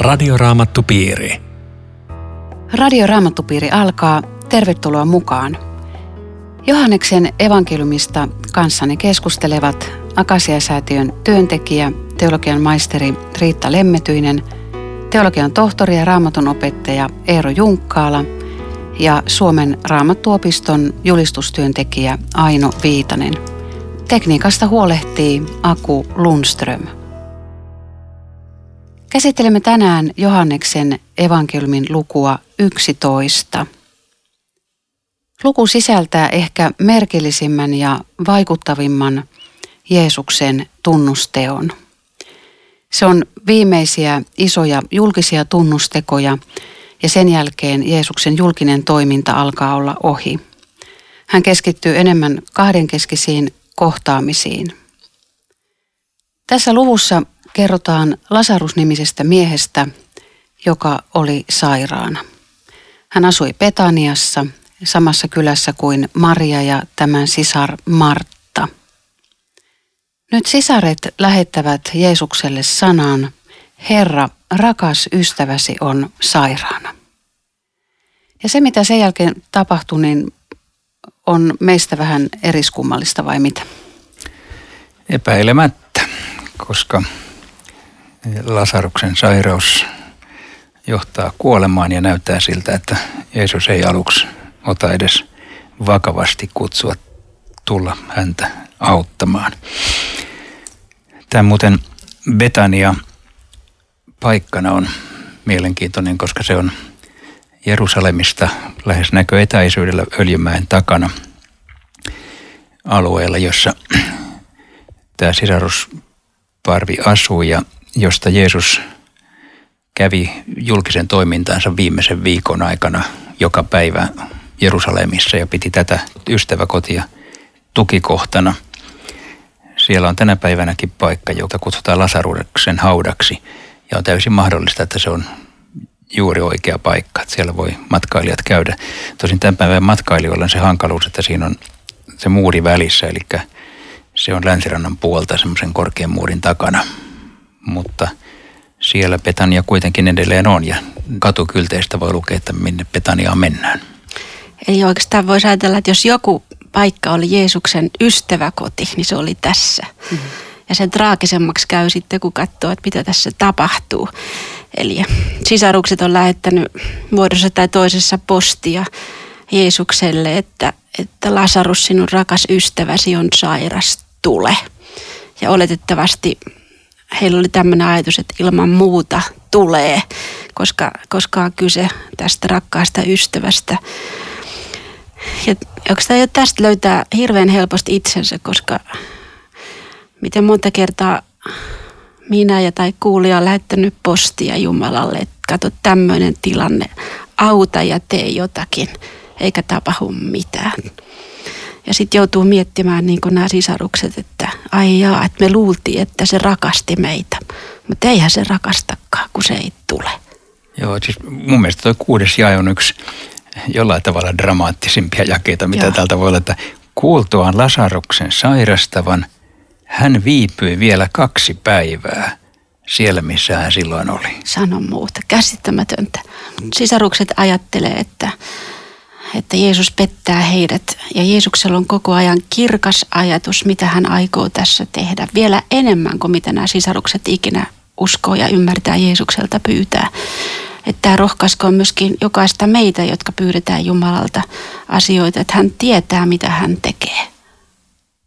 Radioraamattupiiri. Radioraamattupiiri alkaa. Tervetuloa mukaan. Johanneksen evankeliumista kanssani keskustelevat Akasia-säätiön työntekijä, teologian maisteri Riitta Lemmetyinen, teologian tohtori ja raamatun opettaja Eero Junkkaala ja Suomen raamattuopiston julistustyöntekijä Aino Viitanen. Tekniikasta huolehtii Aku Lundström. Käsittelemme tänään Johanneksen evankeliumin lukua 11. Luku sisältää ehkä merkillisimmän ja vaikuttavimman Jeesuksen tunnusteon. Se on viimeisiä isoja julkisia tunnustekoja ja sen jälkeen Jeesuksen julkinen toiminta alkaa olla ohi. Hän keskittyy enemmän kahdenkeskisiin kohtaamisiin. Tässä luvussa kerrotaan Lasarus-nimisestä miehestä, joka oli sairaana. Hän asui Petaniassa, samassa kylässä kuin Maria ja tämän sisar Martta. Nyt sisaret lähettävät Jeesukselle sanan, Herra, rakas ystäväsi on sairaana. Ja se, mitä sen jälkeen tapahtui, niin on meistä vähän eriskummallista vai mitä? Epäilemättä, koska Lasaruksen sairaus johtaa kuolemaan ja näyttää siltä, että Jeesus ei aluksi ota edes vakavasti kutsua tulla häntä auttamaan. Tämä muuten Betania paikkana on mielenkiintoinen, koska se on Jerusalemista lähes näköetäisyydellä Öljymäen takana alueella, jossa tämä sisarusparvi asuu ja josta Jeesus kävi julkisen toimintaansa viimeisen viikon aikana joka päivä Jerusalemissa ja piti tätä ystäväkotia tukikohtana. Siellä on tänä päivänäkin paikka, jota kutsutaan Lasaruksen haudaksi ja on täysin mahdollista, että se on juuri oikea paikka, että siellä voi matkailijat käydä. Tosin tämän päivän matkailijoilla on se hankaluus, että siinä on se muuri välissä, eli se on länsirannan puolta semmoisen korkean muurin takana. Mutta siellä Petania kuitenkin edelleen on ja katukylteistä voi lukea, että minne Petaniaan mennään. Eli oikeastaan voisi ajatella, että jos joku paikka oli Jeesuksen ystäväkoti, niin se oli tässä. Mm-hmm. Ja sen traagisemmaksi käy sitten, kun katsoo, että mitä tässä tapahtuu. Eli sisarukset on lähettänyt muodossa tai toisessa postia Jeesukselle, että, että Lasarus, sinun rakas ystäväsi on sairas, tule. Ja oletettavasti heillä oli tämmöinen ajatus, että ilman muuta tulee, koska, koska on kyse tästä rakkaasta ystävästä. Ja oikeastaan jo tästä löytää hirveän helposti itsensä, koska miten monta kertaa minä ja tai kuulija on lähettänyt postia Jumalalle, että kato tämmöinen tilanne, auta ja tee jotakin, eikä tapahdu mitään. Ja sitten joutuu miettimään niin kuin nämä sisarukset, että ai jaa, että me luultiin, että se rakasti meitä. Mutta eihän se rakastakaan, kun se ei tule. Joo, siis mun mielestä tuo kuudes jae on yksi jollain tavalla dramaattisimpia jakeita, mitä Joo. täältä voi olla, että kuultuaan Lasaruksen sairastavan, hän viipyi vielä kaksi päivää siellä, missä hän silloin oli. Sano muuta, käsittämätöntä. Sisarukset ajattelee, että että Jeesus pettää heidät ja Jeesuksella on koko ajan kirkas ajatus, mitä hän aikoo tässä tehdä. Vielä enemmän kuin mitä nämä sisarukset ikinä uskoo ja ymmärtää Jeesukselta pyytää. Että tämä rohkaiskoon myöskin jokaista meitä, jotka pyydetään Jumalalta asioita, että hän tietää, mitä hän tekee.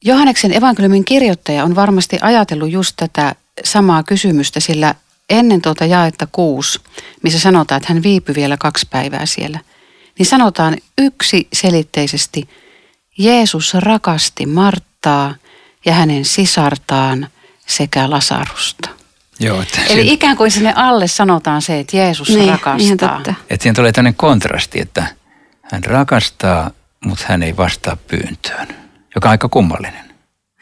Johanneksen evankeliumin kirjoittaja on varmasti ajatellut just tätä samaa kysymystä, sillä ennen tuota jaetta kuusi, missä sanotaan, että hän viipyi vielä kaksi päivää siellä – niin sanotaan yksi selitteisesti, Jeesus rakasti Marttaa ja hänen sisartaan sekä Lasarusta. Joo, että Eli siinä, ikään kuin sinne alle sanotaan se, että Jeesus niin, rakastaa. Totta. Että siinä tulee tämmöinen kontrasti, että hän rakastaa, mutta hän ei vastaa pyyntöön, joka on aika kummallinen.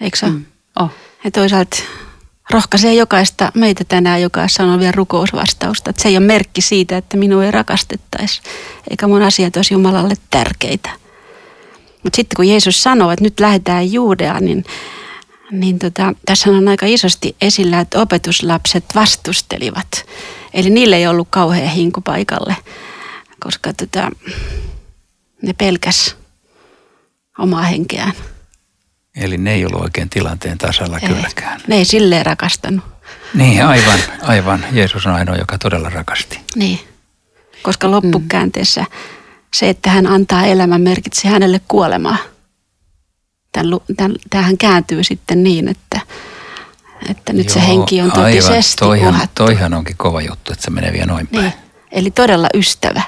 Eikö se mm. oh. Ja toisaalta rohkaisee jokaista meitä tänään, joka sanoo vielä rukousvastausta. Että se ei ole merkki siitä, että minua ei rakastettaisi, eikä mun asiat olisi Jumalalle tärkeitä. Mutta sitten kun Jeesus sanoo, että nyt lähdetään Juudeaan, niin, niin tota, tässä on aika isosti esillä, että opetuslapset vastustelivat. Eli niille ei ollut kauhean hinku paikalle, koska tota, ne pelkäs omaa henkeään. Eli ne ei ollut oikein tilanteen tasalla ei, kylläkään. Ne ei silleen rakastanut. Niin, aivan, aivan. Jeesus on ainoa, joka todella rakasti. Niin, koska loppukäänteessä se, että hän antaa elämän, merkitsi hänelle kuolemaa. Tämähän kääntyy sitten niin, että, että nyt Joo, se henki on totisesti toihan, uhattu. Toihan onkin kova juttu, että se menee vielä noin päin. Niin. Eli todella ystävä,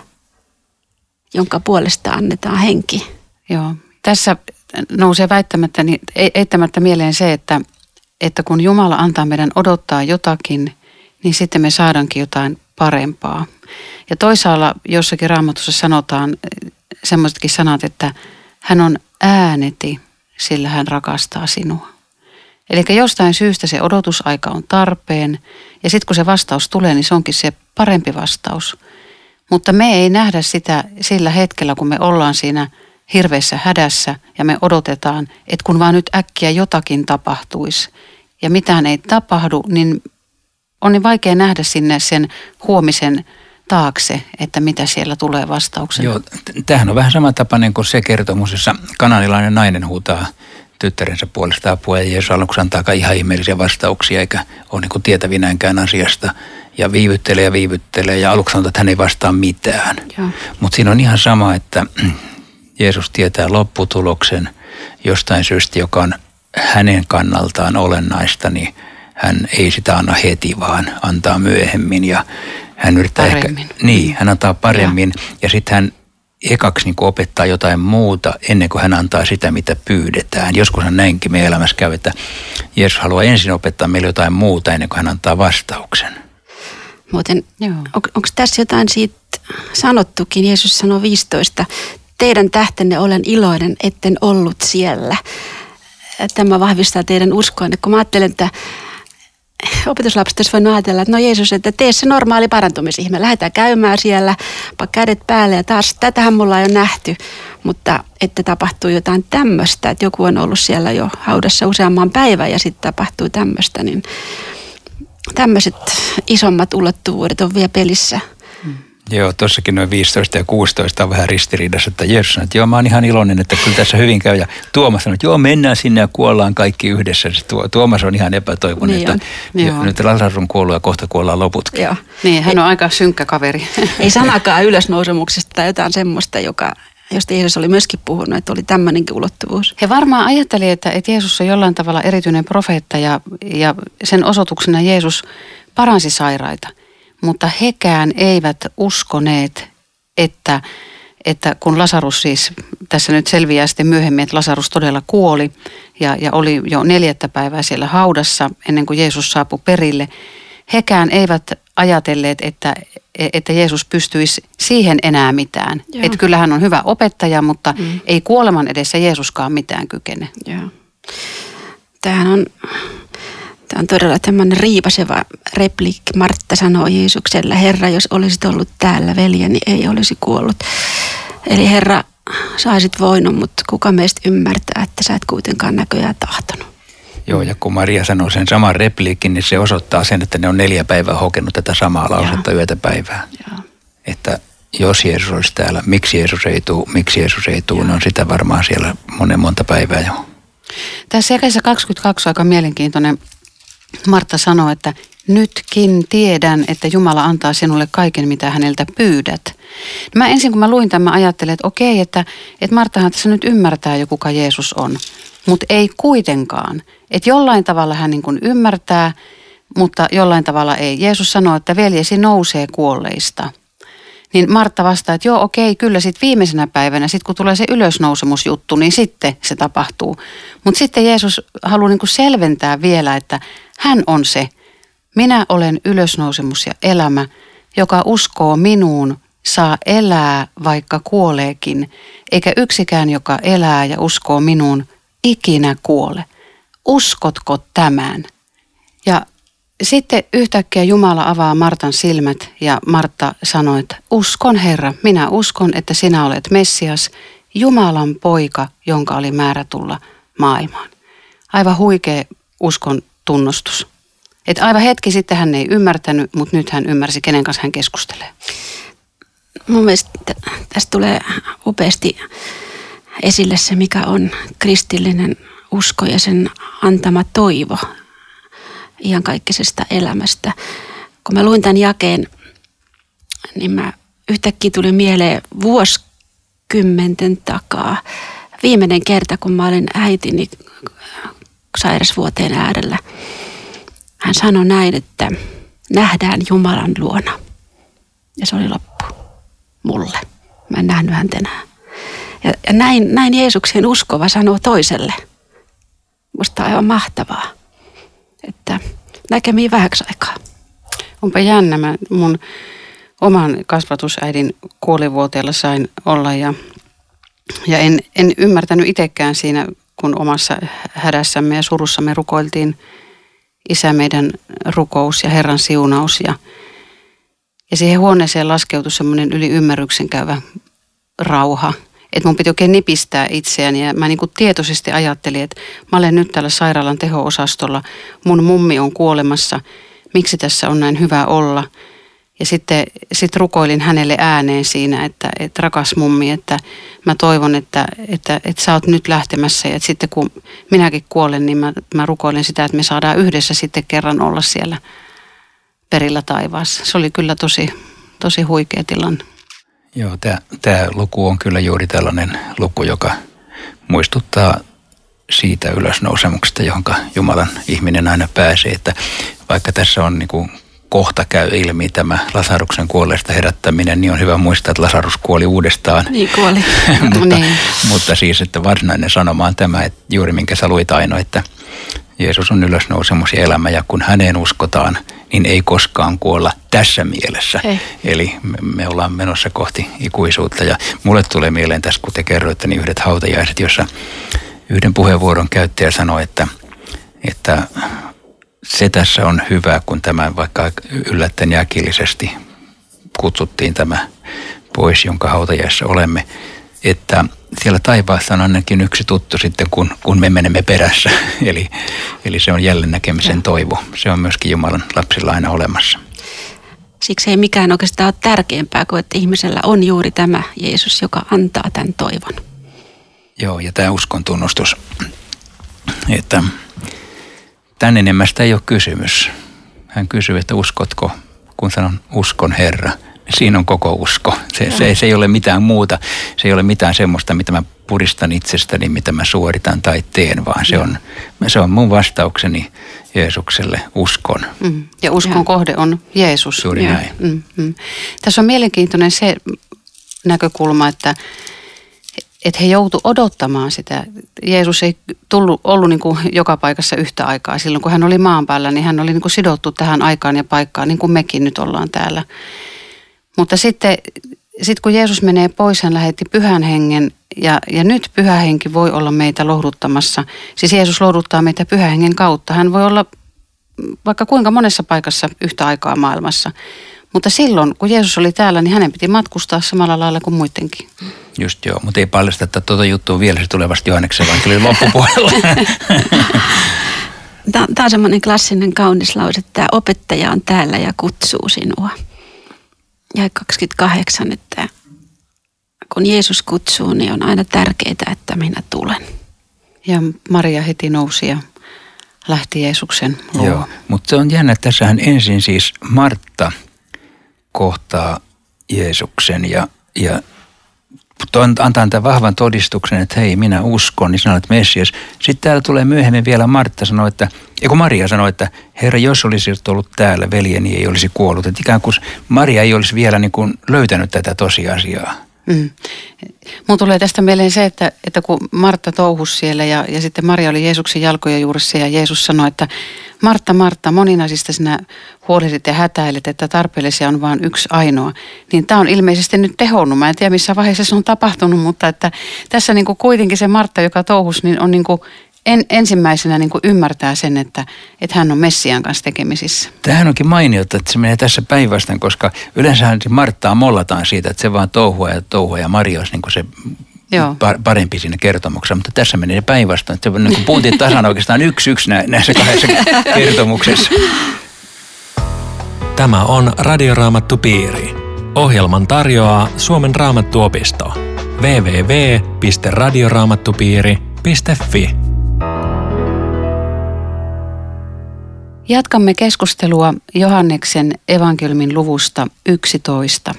jonka puolesta annetaan henki. Joo. Tässä nousee väittämättä, niin, eittämättä mieleen se, että, että kun Jumala antaa meidän odottaa jotakin, niin sitten me saadaankin jotain parempaa. Ja toisaalla jossakin raamatussa sanotaan semmoisetkin sanat, että hän on ääneti, sillä hän rakastaa sinua. Eli jostain syystä se odotusaika on tarpeen ja sitten kun se vastaus tulee, niin se onkin se parempi vastaus. Mutta me ei nähdä sitä sillä hetkellä, kun me ollaan siinä hirveässä hädässä ja me odotetaan, että kun vaan nyt äkkiä jotakin tapahtuisi ja mitään ei tapahdu, niin on niin vaikea nähdä sinne sen huomisen taakse, että mitä siellä tulee vastauksena. Joo, tämähän on vähän samantapainen kuin se kertomus, jossa kananilainen nainen huutaa tyttärensä puolesta apua ja Jeesus aluksi antaa ihan ihmeellisiä vastauksia eikä ole niin kuin tietävinäänkään asiasta ja viivyttelee ja viivyttelee ja aluksi sanotaan, että hän ei vastaa mitään. Mutta siinä on ihan sama, että Jeesus tietää lopputuloksen jostain syystä, joka on hänen kannaltaan olennaista, niin hän ei sitä anna heti, vaan antaa myöhemmin ja hän yrittää paremmin. ehkä, niin, hän antaa paremmin ja, ja sitten hän ekaksi niin opettaa jotain muuta ennen kuin hän antaa sitä, mitä pyydetään. Joskushan näinkin me elämässä käy, että Jeesus haluaa ensin opettaa meille jotain muuta ennen kuin hän antaa vastauksen. Muuten, on, onko tässä jotain siitä sanottukin? Jeesus sanoi 15, teidän tähtenne olen iloinen, etten ollut siellä. Tämä vahvistaa teidän uskoanne, kun mä ajattelen, että opetuslapset olisi voinut ajatella, että no Jeesus, että tee se normaali parantumisihme. Lähdetään käymään siellä, kädet päälle ja taas tätähän mulla ei ole nähty. Mutta että tapahtuu jotain tämmöistä, että joku on ollut siellä jo haudassa useamman päivän ja sitten tapahtuu tämmöistä, niin tämmöiset isommat ulottuvuudet on vielä pelissä – Joo, tuossakin noin 15 ja 16 on vähän ristiriidassa, että Jeesus sanoi, että joo, mä oon ihan iloinen, että kyllä tässä hyvin käy. Ja Tuomas sanoi, että joo, mennään sinne ja kuollaan kaikki yhdessä. Tuomas on ihan epätoivoinen, niin että niin nyt Lasarus on kuollut ja kohta kuollaan loputkin. Joo. Niin, hän on aika synkkä kaveri. Ei sanakaan ylösnousemuksesta tai jotain semmoista, joka, josta Jeesus oli myöskin puhunut, että oli tämmöinenkin ulottuvuus. He varmaan ajatteli, että, että Jeesus on jollain tavalla erityinen profeetta ja, ja sen osoituksena Jeesus paransi sairaita – mutta hekään eivät uskoneet, että, että kun Lasarus siis, tässä nyt selviää sitten myöhemmin, että Lasarus todella kuoli ja, ja oli jo neljättä päivää siellä haudassa ennen kuin Jeesus saapui perille, hekään eivät ajatelleet, että, että Jeesus pystyisi siihen enää mitään. Joo. Että kyllä hän on hyvä opettaja, mutta mm. ei kuoleman edessä Jeesuskaan mitään kykene. Joo. Tämähän on Tämä on todella tämmöinen riipaseva repliikki. Martta sanoo Jeesukselle, Herra, jos olisit ollut täällä, veljeni ei olisi kuollut. Eli Herra, saisit voinut, mutta kuka meistä ymmärtää, että sä et kuitenkaan näköjään tahtonut. Joo, ja kun Maria sanoo sen saman repliikin, niin se osoittaa sen, että ne on neljä päivää hokenut tätä samaa lausetta Joo. yötä päivää. Joo. Että jos Jeesus olisi täällä, miksi Jeesus ei tule, miksi Jeesus ei tule, ne on sitä varmaan siellä monen monta päivää jo. Tässä jakeessa 22 on aika mielenkiintoinen Martta sanoi, että nytkin tiedän, että Jumala antaa sinulle kaiken, mitä häneltä pyydät. Mä ensin kun mä luin tämän, mä ajattelin, että okei, että, että Marttahan tässä nyt ymmärtää jo, kuka Jeesus on. Mutta ei kuitenkaan. Että jollain tavalla hän niin kuin ymmärtää, mutta jollain tavalla ei. Jeesus sanoi, että veljesi nousee kuolleista – niin Martta vastaa, että joo okei, kyllä sitten viimeisenä päivänä, sitten kun tulee se ylösnousemusjuttu, niin sitten se tapahtuu. Mutta sitten Jeesus haluaa niinku selventää vielä, että hän on se, minä olen ylösnousemus ja elämä, joka uskoo minuun, saa elää vaikka kuoleekin, eikä yksikään, joka elää ja uskoo minuun, ikinä kuole. Uskotko tämän? Ja sitten yhtäkkiä Jumala avaa Martan silmät ja Martta sanoi, että uskon Herra, minä uskon, että sinä olet Messias, Jumalan poika, jonka oli määrä tulla maailmaan. Aivan huikea uskon tunnustus. Et aivan hetki sitten hän ei ymmärtänyt, mutta nyt hän ymmärsi, kenen kanssa hän keskustelee. Mun mielestä tästä tulee upeasti esille se, mikä on kristillinen usko ja sen antama toivo iankaikkisesta elämästä. Kun mä luin tämän jakeen, niin mä yhtäkkiä tuli mieleen vuosikymmenten takaa. Viimeinen kerta, kun mä olin äitini sairasvuoteen äärellä. Hän sanoi näin, että nähdään Jumalan luona. Ja se oli loppu mulle. Mä en nähnyt häntä enää. Ja, ja näin, näin Jeesuksen uskova sanoo toiselle. Musta on aivan mahtavaa, että näkemiin vähäksi aikaa. Onpa jännä. Mä mun oman kasvatusäidin kuolivuoteella sain olla ja, ja en, en ymmärtänyt itsekään siinä, kun omassa hädässämme ja surussamme rukoiltiin isä meidän rukous ja Herran siunaus ja, ja siihen huoneeseen laskeutui semmoinen yli ymmärryksen käyvä rauha. Että mun piti oikein nipistää itseäni ja mä niin kuin tietoisesti ajattelin, että mä olen nyt täällä sairaalan teho-osastolla, mun mummi on kuolemassa, miksi tässä on näin hyvä olla – ja sitten sit rukoilin hänelle ääneen siinä, että, että rakas mummi, että mä toivon, että, että, että sä oot nyt lähtemässä ja sitten kun minäkin kuolen, niin mä, mä rukoilen sitä, että me saadaan yhdessä sitten kerran olla siellä perillä taivaassa. Se oli kyllä tosi, tosi huikea tilanne. Joo, tämä luku on kyllä juuri tällainen luku, joka muistuttaa siitä ylösnousemuksesta, johon Jumalan ihminen aina pääsee. Että vaikka tässä on niin kuin kohta käy ilmi tämä Lasaruksen kuolleesta herättäminen, niin on hyvä muistaa, että Lasarus kuoli uudestaan. Niin kuoli. mutta, niin. mutta siis, että varsinainen sanoma on tämä, että juuri minkä sä luit Aino, että Jeesus on ylösnousemus ja elämä ja kun häneen uskotaan, niin ei koskaan kuolla tässä mielessä. Ei. Eli me, me ollaan menossa kohti ikuisuutta ja mulle tulee mieleen tässä, kun te kerroitte, niin yhdet hautajaiset, jossa yhden puheenvuoron käyttäjä sanoi, että, että se tässä on hyvä, kun tämä vaikka yllättäen ja äkillisesti kutsuttiin tämä pois, jonka hautajassa olemme, että siellä taivaassa on ainakin yksi tuttu sitten, kun, kun me menemme perässä. eli, eli se on jälleen näkemisen toivo. Se on myöskin Jumalan lapsilla aina olemassa. Siksi ei mikään oikeastaan ole tärkeämpää kuin, että ihmisellä on juuri tämä Jeesus, joka antaa tämän toivon. Joo, ja tämä uskon tunnustus, että Tän enemmästä ei ole kysymys. Hän kysyy, että uskotko, kun sanon uskon Herra, niin siinä on koko usko. Se, se, se ei ole mitään muuta, se ei ole mitään semmoista, mitä mä puristan itsestäni, mitä mä suoritan tai teen, vaan se on, se on mun vastaukseni Jeesukselle, uskon. Mm. Ja uskon ja. kohde on Jeesus. Juuri ja. näin. Mm, mm. Tässä on mielenkiintoinen se näkökulma, että että he joutu odottamaan sitä. Jeesus ei tullut, ollut niin kuin joka paikassa yhtä aikaa. Silloin kun hän oli maan päällä, niin hän oli niin kuin sidottu tähän aikaan ja paikkaan, niin kuin mekin nyt ollaan täällä. Mutta sitten sit kun Jeesus menee pois, hän lähetti pyhän hengen ja, ja nyt pyhä henki voi olla meitä lohduttamassa. Siis Jeesus lohduttaa meitä pyhän hengen kautta. Hän voi olla vaikka kuinka monessa paikassa yhtä aikaa maailmassa. Mutta silloin, kun Jeesus oli täällä, niin hänen piti matkustaa samalla lailla kuin muidenkin. Just joo, mutta ei paljasta, että tuota juttua vielä se tulee vasta Johanneksen tuli loppupuolella. Tämä on semmoinen klassinen kaunis lause, että opettaja on täällä ja kutsuu sinua. Ja 28, että kun Jeesus kutsuu, niin on aina tärkeää, että minä tulen. Ja Maria heti nousi ja lähti Jeesuksen luo. Joo, mutta se on jännä, tässähän ensin siis Martta – kohtaa Jeesuksen ja, ja antaa tämän vahvan todistuksen, että hei, minä uskon, niin sanoo, että Messias. Sitten täällä tulee myöhemmin vielä Martta sanoi, että, kun Maria sanoi, että Herra, jos olisi ollut täällä, veljeni ei olisi kuollut. Että ikään kuin Maria ei olisi vielä niin kuin löytänyt tätä tosiasiaa. Mm. Mun tulee tästä mieleen se, että, että kun Martta touhus siellä ja, ja sitten Maria oli Jeesuksen jalkoja juurissa ja Jeesus sanoi, että Martta, Martta, moninaisista sinä huolehdit ja hätäilet, että tarpeellisia on vain yksi ainoa. Niin tämä on ilmeisesti nyt tehonnut. Mä en tiedä missä vaiheessa se on tapahtunut, mutta että tässä niin kuin kuitenkin se Martta, joka touhus, niin on niin en, ensimmäisenä niin kuin ymmärtää sen, että, että hän on Messian kanssa tekemisissä. Tähän onkin mainiota, että se menee tässä päinvastoin, koska yleensä Marttaa mollataan siitä, että se vaan touhua ja touhua ja Maria olisi niin kuin se Joo. parempi siinä kertomuksessa, mutta tässä menee päinvastoin. Että niin kuin puhuttiin tasan oikeastaan yksi yksi näissä kahdessa kertomuksessa. Tämä on Radioraamattu Piiri. Ohjelman tarjoaa Suomen raamattuopisto. www.radioraamattupiiri.fi Jatkamme keskustelua Johanneksen evankelmin luvusta 11.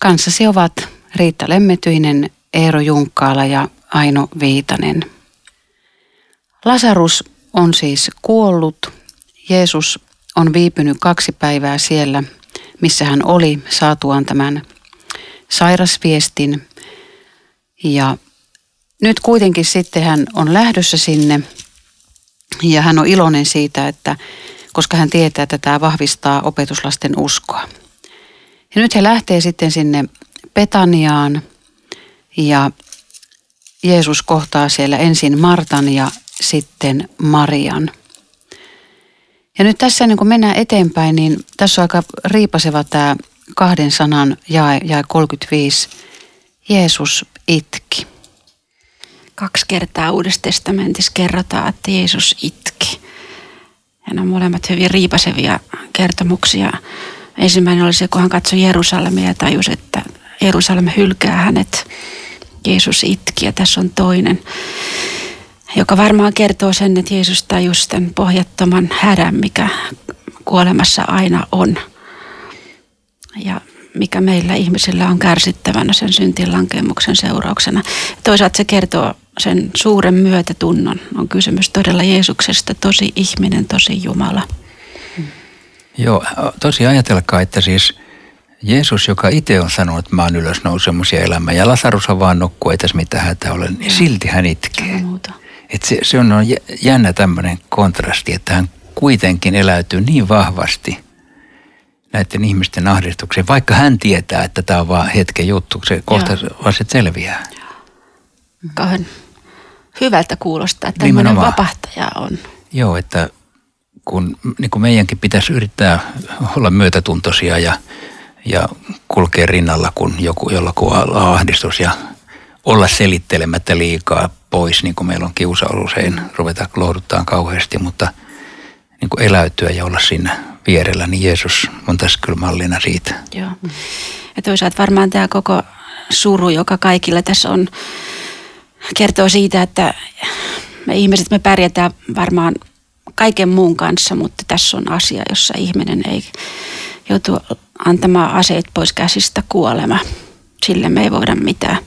Kanssasi ovat Riitta Lemmetyinen, Eero Junkkaala ja Aino Viitanen. Lasarus on siis kuollut. Jeesus on viipynyt kaksi päivää siellä, missä hän oli saatuaan tämän sairasviestin. Ja nyt kuitenkin sitten hän on lähdössä sinne ja hän on iloinen siitä, että koska hän tietää, että tämä vahvistaa opetuslasten uskoa. Ja nyt he lähtee sitten sinne Petaniaan ja Jeesus kohtaa siellä ensin Martan ja sitten Marian. Ja nyt tässä niin kun mennään eteenpäin, niin tässä on aika riipaseva tämä kahden sanan jae, jae 35. Jeesus itki. Kaksi kertaa Uudessa testamentissa kerrotaan, että Jeesus itki. Ja nämä molemmat hyvin riipasevia kertomuksia. Ensimmäinen oli se, kun hän katsoi Jerusalemia ja tajusi, että Jerusalem hylkää hänet. Jeesus itki ja tässä on toinen, joka varmaan kertoo sen, että Jeesus tajusi tämän pohjattoman hädän, mikä kuolemassa aina on. Ja mikä meillä ihmisillä on kärsittävänä sen syntilankemuksen seurauksena. Toisaalta se kertoo sen suuren myötätunnon. On kysymys todella Jeesuksesta, tosi ihminen, tosi Jumala. Joo, tosi ajatelkaa, että siis Jeesus, joka itse on sanonut, että mä oon ylösnousemus ja elämä, ja Lasarus on vaan nukkuu, ei tässä mitään hätää ole, niin silti hän itkee. Et se, se on jännä tämmöinen kontrasti, että hän kuitenkin eläytyy niin vahvasti näiden ihmisten ahdistukseen, vaikka hän tietää, että tämä on vaan hetken juttu, se kohta vaan se selviää. Kauhean hyvältä kuulostaa, että tämmöinen vapahtaja on. Joo, että kun niin kuin meidänkin pitäisi yrittää olla myötätuntoisia ja, ja kulkea rinnalla, kun joku, jollakin on ahdistus ja olla selittelemättä liikaa pois, niin kuin meillä on kiusa usein ruveta lohduttaa kauheasti, mutta niin kuin eläytyä ja olla siinä vierellä, niin Jeesus on tässä kyllä mallina siitä. Joo. Ja toisaalta varmaan tämä koko suru, joka kaikilla tässä on, kertoo siitä, että me ihmiset me pärjätään varmaan kaiken muun kanssa, mutta tässä on asia, jossa ihminen ei joutu antamaan aseet pois käsistä kuolema. Sille me ei voida mitään.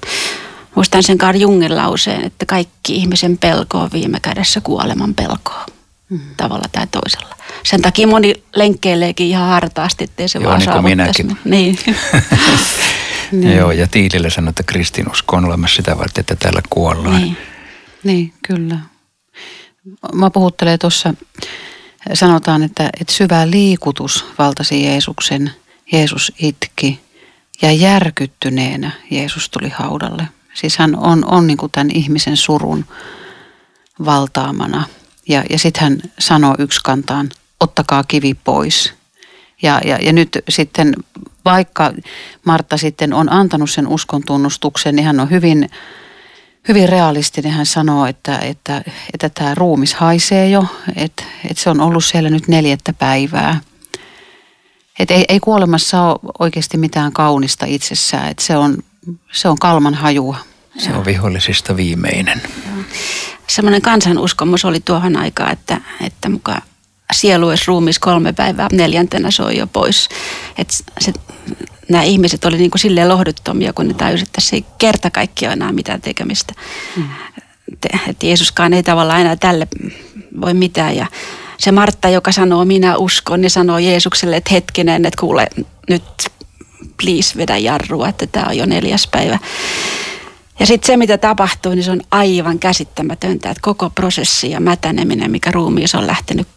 Muistan sen Carl Jungin lauseen, että kaikki ihmisen pelko on viime kädessä kuoleman pelkoa. Mm. Tavalla tai toisella. Sen takia moni lenkkeileekin ihan hartaasti, ettei se Joo, vaan niin minäkin. Niin. niin. Joo, ja Tiilille sanoi, että kristinusko on olemassa sitä varten, että täällä kuollaan. Niin, niin kyllä. Mä puhuttelee tuossa, sanotaan, että, että syvä liikutus valtasi Jeesuksen. Jeesus itki ja järkyttyneenä Jeesus tuli haudalle. Siis hän on, on niin kuin tämän ihmisen surun valtaamana. Ja, ja sitten hän sanoo kantaan, ottakaa kivi pois. Ja, ja, ja nyt sitten, vaikka Martta sitten on antanut sen uskon tunnustuksen, niin hän on hyvin, hyvin realistinen. Hän sanoo, että, että, että tämä ruumis haisee jo, että, että se on ollut siellä nyt neljättä päivää. Että ei, ei kuolemassa ole oikeasti mitään kaunista itsessään, että se on, se on kalman hajua. Se on vihollisista viimeinen. Semmoinen kansanuskomus oli tuohon aikaan, että, että mukaan sielu olisi ruumis kolme päivää, neljäntenä se on jo pois. Et se, nämä ihmiset oli niin kuin silleen lohduttomia, kun ne tajusivat, että se ei kerta kaikkiaan enää mitään tekemistä. Mm. Että Jeesuskaan ei tavallaan enää tälle voi mitään. Ja se Martta, joka sanoo minä uskon, niin sanoo Jeesukselle, että hetkinen, että kuule nyt please vedä jarrua, että tämä on jo neljäs päivä. Ja sitten se, mitä tapahtuu, niin se on aivan käsittämätöntä, että koko prosessi ja mätäneminen, mikä ruumiissa on lähtenyt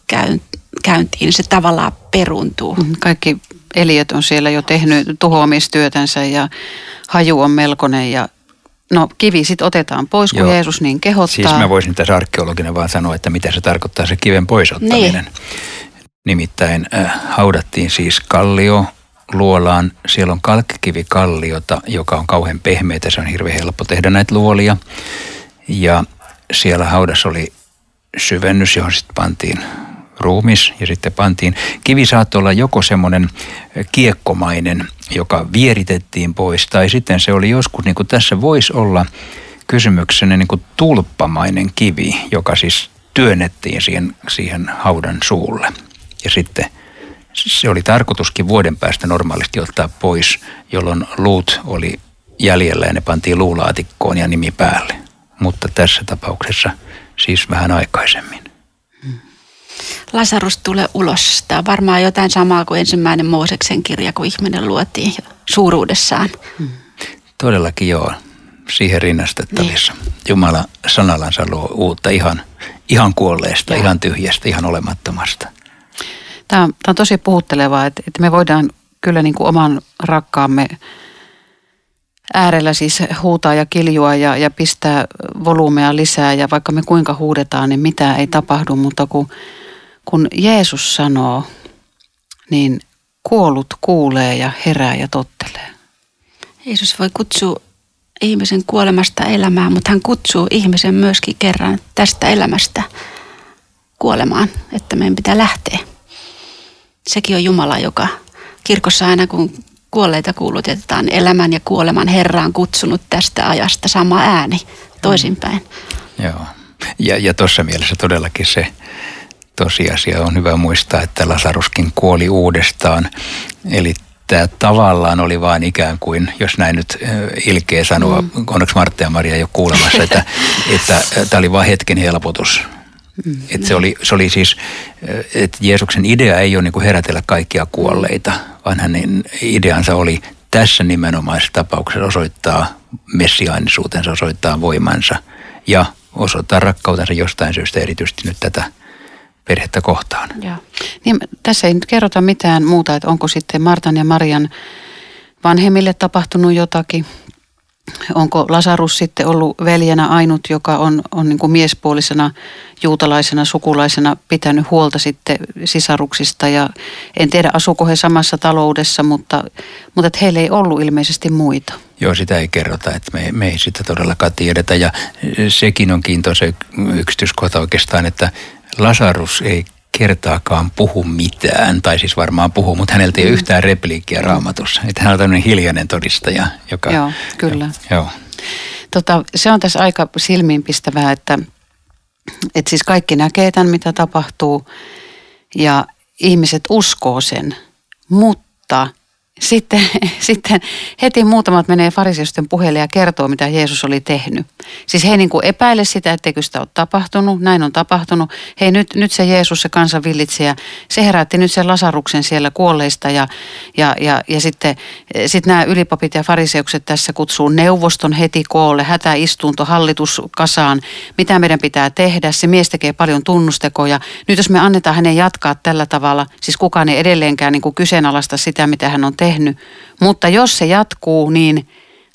käyntiin, niin se tavallaan peruntuu. Mm, kaikki eliöt on siellä jo tehnyt tuhoamistyötänsä ja haju on melkoinen ja No kivi sitten otetaan pois, kun Joo. Jeesus niin kehottaa. Siis mä voisin tässä arkeologina vaan sanoa, että mitä se tarkoittaa se kiven poisottaminen. Niin. Nimittäin äh, haudattiin siis kallio luolaan. Siellä on kalkkikivikalliota, joka on kauhean pehmeitä. Se on hirveän helppo tehdä näitä luolia. Ja siellä haudassa oli syvennys, johon sitten pantiin ruumis ja sitten pantiin. Kivi saattoi olla joko semmoinen kiekkomainen, joka vieritettiin pois, tai sitten se oli joskus, niin kuin tässä voisi olla kysymyksenä niin kuin tulppamainen kivi, joka siis työnnettiin siihen, siihen haudan suulle. Ja sitten se oli tarkoituskin vuoden päästä normaalisti ottaa pois, jolloin luut oli jäljellä ja ne pantiin luulaatikkoon ja nimi päälle. Mutta tässä tapauksessa siis vähän aikaisemmin. Lasarus tulee ulos. Tämä on varmaan jotain samaa kuin ensimmäinen Mooseksen kirja, kun ihminen luotiin suuruudessaan. Hmm. Todellakin joo, siihen rinnastettavissa. Niin. Jumala sanallansa luo uutta ihan, ihan kuolleesta, joo. ihan tyhjästä, ihan olemattomasta. Tämä on, tämä on tosi puhuttelevaa, että, että me voidaan kyllä niin kuin oman rakkaamme äärellä siis huutaa ja kiljua ja, ja pistää volyymea lisää ja vaikka me kuinka huudetaan, niin mitä ei tapahdu, mutta kun, kun Jeesus sanoo, niin kuollut kuulee ja herää ja tottelee. Jeesus voi kutsua ihmisen kuolemasta elämään, mutta hän kutsuu ihmisen myöskin kerran tästä elämästä kuolemaan, että meidän pitää lähteä. Sekin on Jumala, joka kirkossa aina kun kuolleita kuulutetaan elämän ja kuoleman Herraan kutsunut tästä ajasta sama ääni toisinpäin. Joo. Ja, ja tuossa mielessä todellakin se tosiasia on hyvä muistaa, että Lasaruskin kuoli uudestaan. Eli tämä tavallaan oli vain ikään kuin, jos näin nyt ilkeä sanoa, mm. onneksi Martta ja Maria ei ole kuulemassa, että, että tämä oli vain hetken helpotus. Mm. Että se, oli, se oli siis, että Jeesuksen idea ei ole niin herätellä kaikkia kuolleita, vaan hänen ideansa oli tässä nimenomaisessa tapauksessa osoittaa messiaanisuutensa, osoittaa voimansa ja osoittaa rakkautensa jostain syystä erityisesti nyt tätä perhettä kohtaan. Ja. Niin, tässä ei nyt kerrota mitään muuta, että onko sitten Martan ja Marian vanhemmille tapahtunut jotakin. Onko Lasarus sitten ollut veljenä ainut, joka on, on niin kuin miespuolisena juutalaisena sukulaisena pitänyt huolta sitten sisaruksista ja en tiedä asuuko he samassa taloudessa, mutta, mutta että heillä ei ollut ilmeisesti muita. Joo, sitä ei kerrota, että me, me ei sitä todellakaan tiedetä ja sekin on kiintoisa yksityiskohta oikeastaan, että Lasarus ei kertaakaan puhu mitään, tai siis varmaan puhuu, mutta häneltä ei ole mm. yhtään repliikkiä raamatussa. Että hän on tämmöinen hiljainen todistaja, joka... Joo, kyllä. Jo, joo. Tota, se on tässä aika silmiinpistävää, että, että siis kaikki näkee tämän, mitä tapahtuu, ja ihmiset uskoo sen, mutta – sitten, sitten heti muutamat menee fariseusten puheelle ja kertoo, mitä Jeesus oli tehnyt. Siis he ei niin kuin epäile sitä, etteikö sitä ole tapahtunut. Näin on tapahtunut. Hei nyt, nyt se Jeesus, se kansan villitsejä, se herätti nyt sen lasaruksen siellä kuolleista. Ja, ja, ja, ja sitten sit nämä ylipapit ja fariseukset tässä kutsuu neuvoston heti koolle, hätäistunto, hallitus kasaan. Mitä meidän pitää tehdä? Se mies tekee paljon tunnustekoja. Nyt jos me annetaan hänen jatkaa tällä tavalla, siis kukaan ei edelleenkään niin kuin kyseenalaista sitä, mitä hän on tehnyt tehnyt. Mutta jos se jatkuu, niin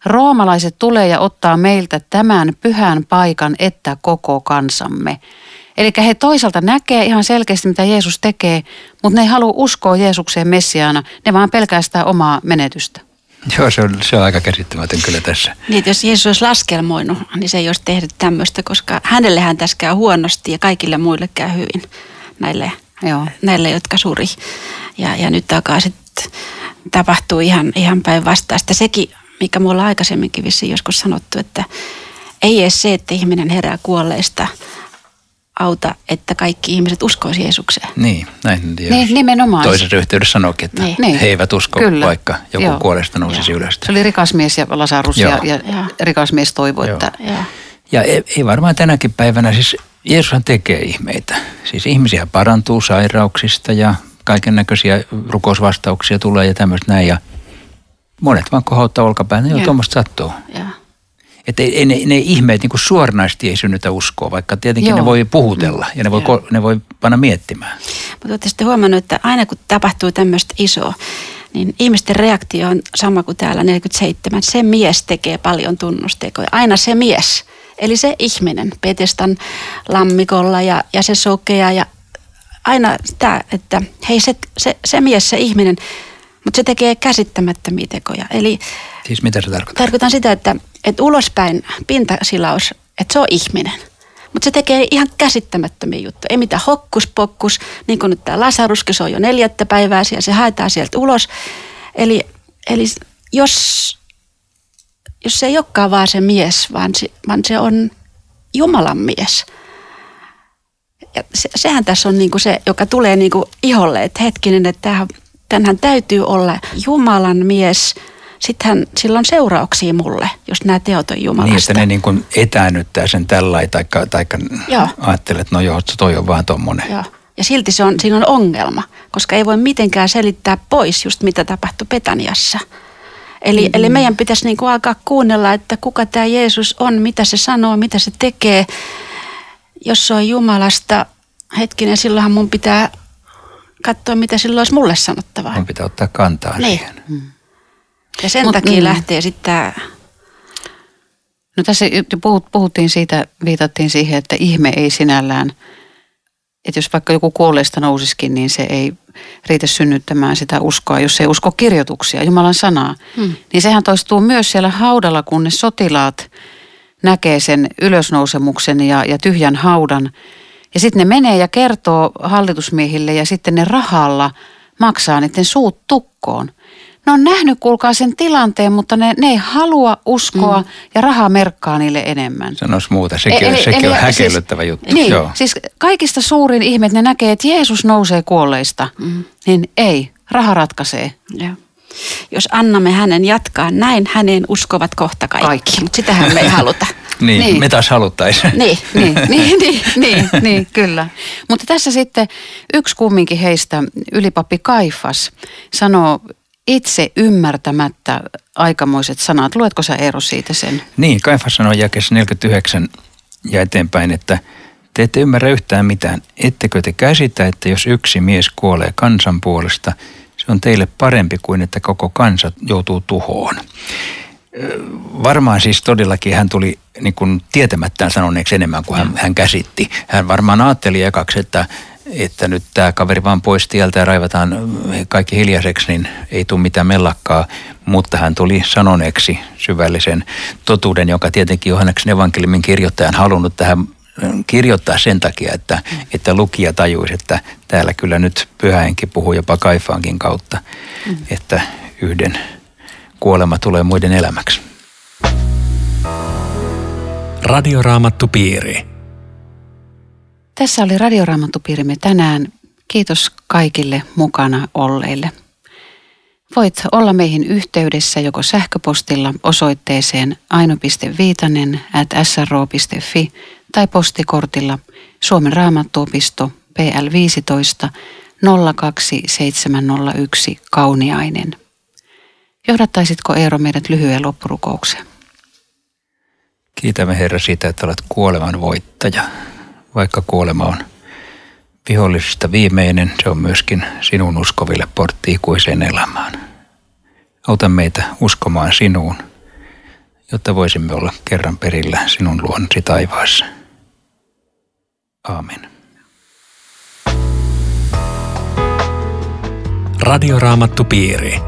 roomalaiset tulee ja ottaa meiltä tämän pyhän paikan, että koko kansamme. Eli he toisaalta näkee ihan selkeästi, mitä Jeesus tekee, mutta ne ei halua uskoa Jeesukseen Messiaana. Ne vaan pelkästään omaa menetystä. Joo, se on, se on aika käsittämätön kyllä tässä. Niin, että jos Jeesus olisi laskelmoinut, niin se ei olisi tehnyt tämmöistä, koska hänellehän tässä käy huonosti ja kaikille muille käy hyvin. Näille, Joo. näille jotka suri. Ja, ja nyt alkaa sitten tapahtuu ihan, ihan päinvastaista. Sekin, mikä mulla on aikaisemminkin vissiin joskus sanottu, että ei edes se, että ihminen herää kuolleista, auta, että kaikki ihmiset uskoisi Jeesukseen. Niin, näin niin, nimenomaan. Toisessa yhteydessä sanoikin, että niin. he eivät usko, Kyllä. vaikka joku Joo. kuolesta nousisi Joo. ylös. Se oli rikas mies ja Lasarus ja, ja, ja rikas mies toivoi, Joo. että... Joo. Ja ei, ei varmaan tänäkin päivänä, siis Jeesushan tekee ihmeitä. Siis ihmisiä parantuu sairauksista ja kaiken näköisiä rukousvastauksia tulee ja tämmöistä näin. Ja monet vaan kohauttaa olkapään, joo, tuommoista sattuu. Että ei, ei, ne, ne ihmeet niin suoranaisesti ei synnytä uskoa, vaikka tietenkin Joo. ne voi puhutella ja ne voi, ne voi panna miettimään. Mutta olette sitten huomannut, että aina kun tapahtuu tämmöistä isoa, niin ihmisten reaktio on sama kuin täällä 47. Se mies tekee paljon tunnustekoja. Aina se mies. Eli se ihminen Petestan lammikolla ja, ja se sokea ja aina sitä, että hei se, se, se mies, se ihminen, mutta se tekee käsittämättömiä tekoja. Eli Siis mitä se tarkoittaa? tarkoitan sitä, että, että ulospäin pintasilaus, että se on ihminen. Mutta se tekee ihan käsittämättömiä juttuja. Ei mitään hokkuspokkus, niin kuin nyt tämä Lasaruskin, se on jo neljättä päivää siellä, se haetaan sieltä ulos. Eli, eli jos, jos se ei olekaan vaan se mies, vaan se, vaan se on Jumalan mies. Ja se, sehän tässä on niinku se, joka tulee niinku iholle, että hetkinen, että tämähän, täytyy olla Jumalan mies. Sittenhän sillä on seurauksia mulle, jos nämä teot on Jumalasta. Niin, että ne niin kuin etäännyttää sen tällä taikka, taikka Joo. ajattelee, että no joo, toi on vaan tommonen. Joo. Ja silti se on, siinä on ongelma, koska ei voi mitenkään selittää pois just mitä tapahtui Petaniassa. Eli, mm-hmm. eli meidän pitäisi niin kuin alkaa kuunnella, että kuka tämä Jeesus on, mitä se sanoo, mitä se tekee. Jos se on Jumalasta, hetkinen, silloinhan mun pitää katsoa, mitä silloin olisi mulle sanottavaa. Mun pitää ottaa kantaa Niin. siihen. Ja sen Mut, takia mm. lähtee sitten tämä, No tässä puhuttiin siitä, viitattiin siihen, että ihme ei sinällään, että jos vaikka joku kuolleista nousisikin, niin se ei riitä synnyttämään sitä uskoa, jos ei usko kirjoituksia, Jumalan sanaa. Hmm. Niin sehän toistuu myös siellä haudalla, kun ne sotilaat näkee sen ylösnousemuksen ja, ja tyhjän haudan. Ja sitten ne menee ja kertoo hallitusmiehille ja sitten ne rahalla maksaa niiden suut tukkoon. Ne on nähnyt, kuulkaa sen tilanteen, mutta ne, ne ei halua uskoa mm. ja raha merkkaa niille enemmän. Sanois muuta, sekin, Eli- sekin eli on siis- häkellyttävä juttu. Niin, Joo. siis kaikista suurin ihme, että ne näkee, että Jeesus nousee kuolleista, mm. niin ei, raha ratkaisee. Joo. Jos annamme hänen jatkaa näin, häneen uskovat kohta kaikki. Kaikki. Mutta sitähän me ei haluta. Niin, Niin. me taas haluttaisiin. Niin. niin, niin, niin, niin, niin, kyllä. Mutta tässä sitten yksi kumminkin heistä, ylipappi Kaifas, sanoo itse ymmärtämättä aikamoiset sanat. Luetko sä Eero siitä sen? Niin, Kaifas sanoi jakessa 49 ja eteenpäin, että te ette ymmärrä yhtään mitään. Ettekö te käsitä, että jos yksi mies kuolee kansan puolesta, se on teille parempi kuin että koko kansa joutuu tuhoon. Varmaan siis todellakin hän tuli niin kuin tietämättään sanoneeksi enemmän kuin hän, hän käsitti. Hän varmaan ajatteli ekaksi, että, että nyt tämä kaveri vaan pois tieltä ja raivataan kaikki hiljaiseksi, niin ei tule mitään mellakkaa. Mutta hän tuli sanoneeksi syvällisen totuuden, joka tietenkin Johanneksen evankeliumin kirjoittajan halunnut tähän kirjoittaa sen takia, että, että lukija tajuisi, että täällä kyllä nyt pyhähenki puhuu jopa Kaifaankin kautta, että yhden kuolema tulee muiden elämäksi. Radioraamattupiiri. Tässä oli Radioraamattupiirimme tänään. Kiitos kaikille mukana olleille. Voit olla meihin yhteydessä joko sähköpostilla osoitteeseen aino.viitanen at sro.fi tai postikortilla Suomen raamattuopisto PL 15 02701 Kauniainen. Johdattaisitko Eero meidät lyhyen loppurukoukseen? Kiitämme Herra siitä, että olet kuoleman voittaja. Vaikka kuolema on vihollisista viimeinen, se on myöskin sinun uskoville portti ikuiseen elämään. Auta meitä uskomaan sinuun, jotta voisimme olla kerran perillä sinun luonsi taivaassa. Aamen. Radioraamattupiiri.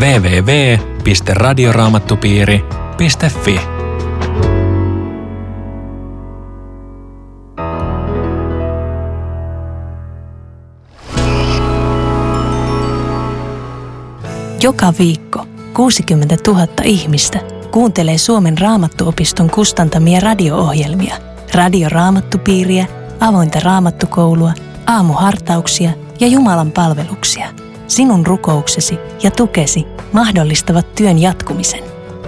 www.radioraamattupiiri.fi Joka viikko 60 000 ihmistä kuuntelee Suomen raamattuopiston kustantamia radio-ohjelmia. Radio Raamattupiiriä, avointa raamattukoulua, aamuhartauksia ja Jumalan palveluksia. Sinun rukouksesi ja tukesi mahdollistavat työn jatkumisen.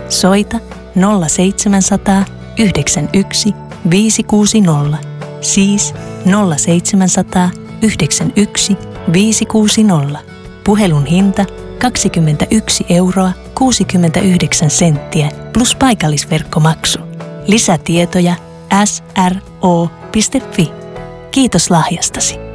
Soita 0700 91 560, siis 0700 91 560. Puhelun hinta 21 euroa 69 senttiä plus paikallisverkkomaksu. Lisätietoja sro.fi. Kiitos lahjastasi.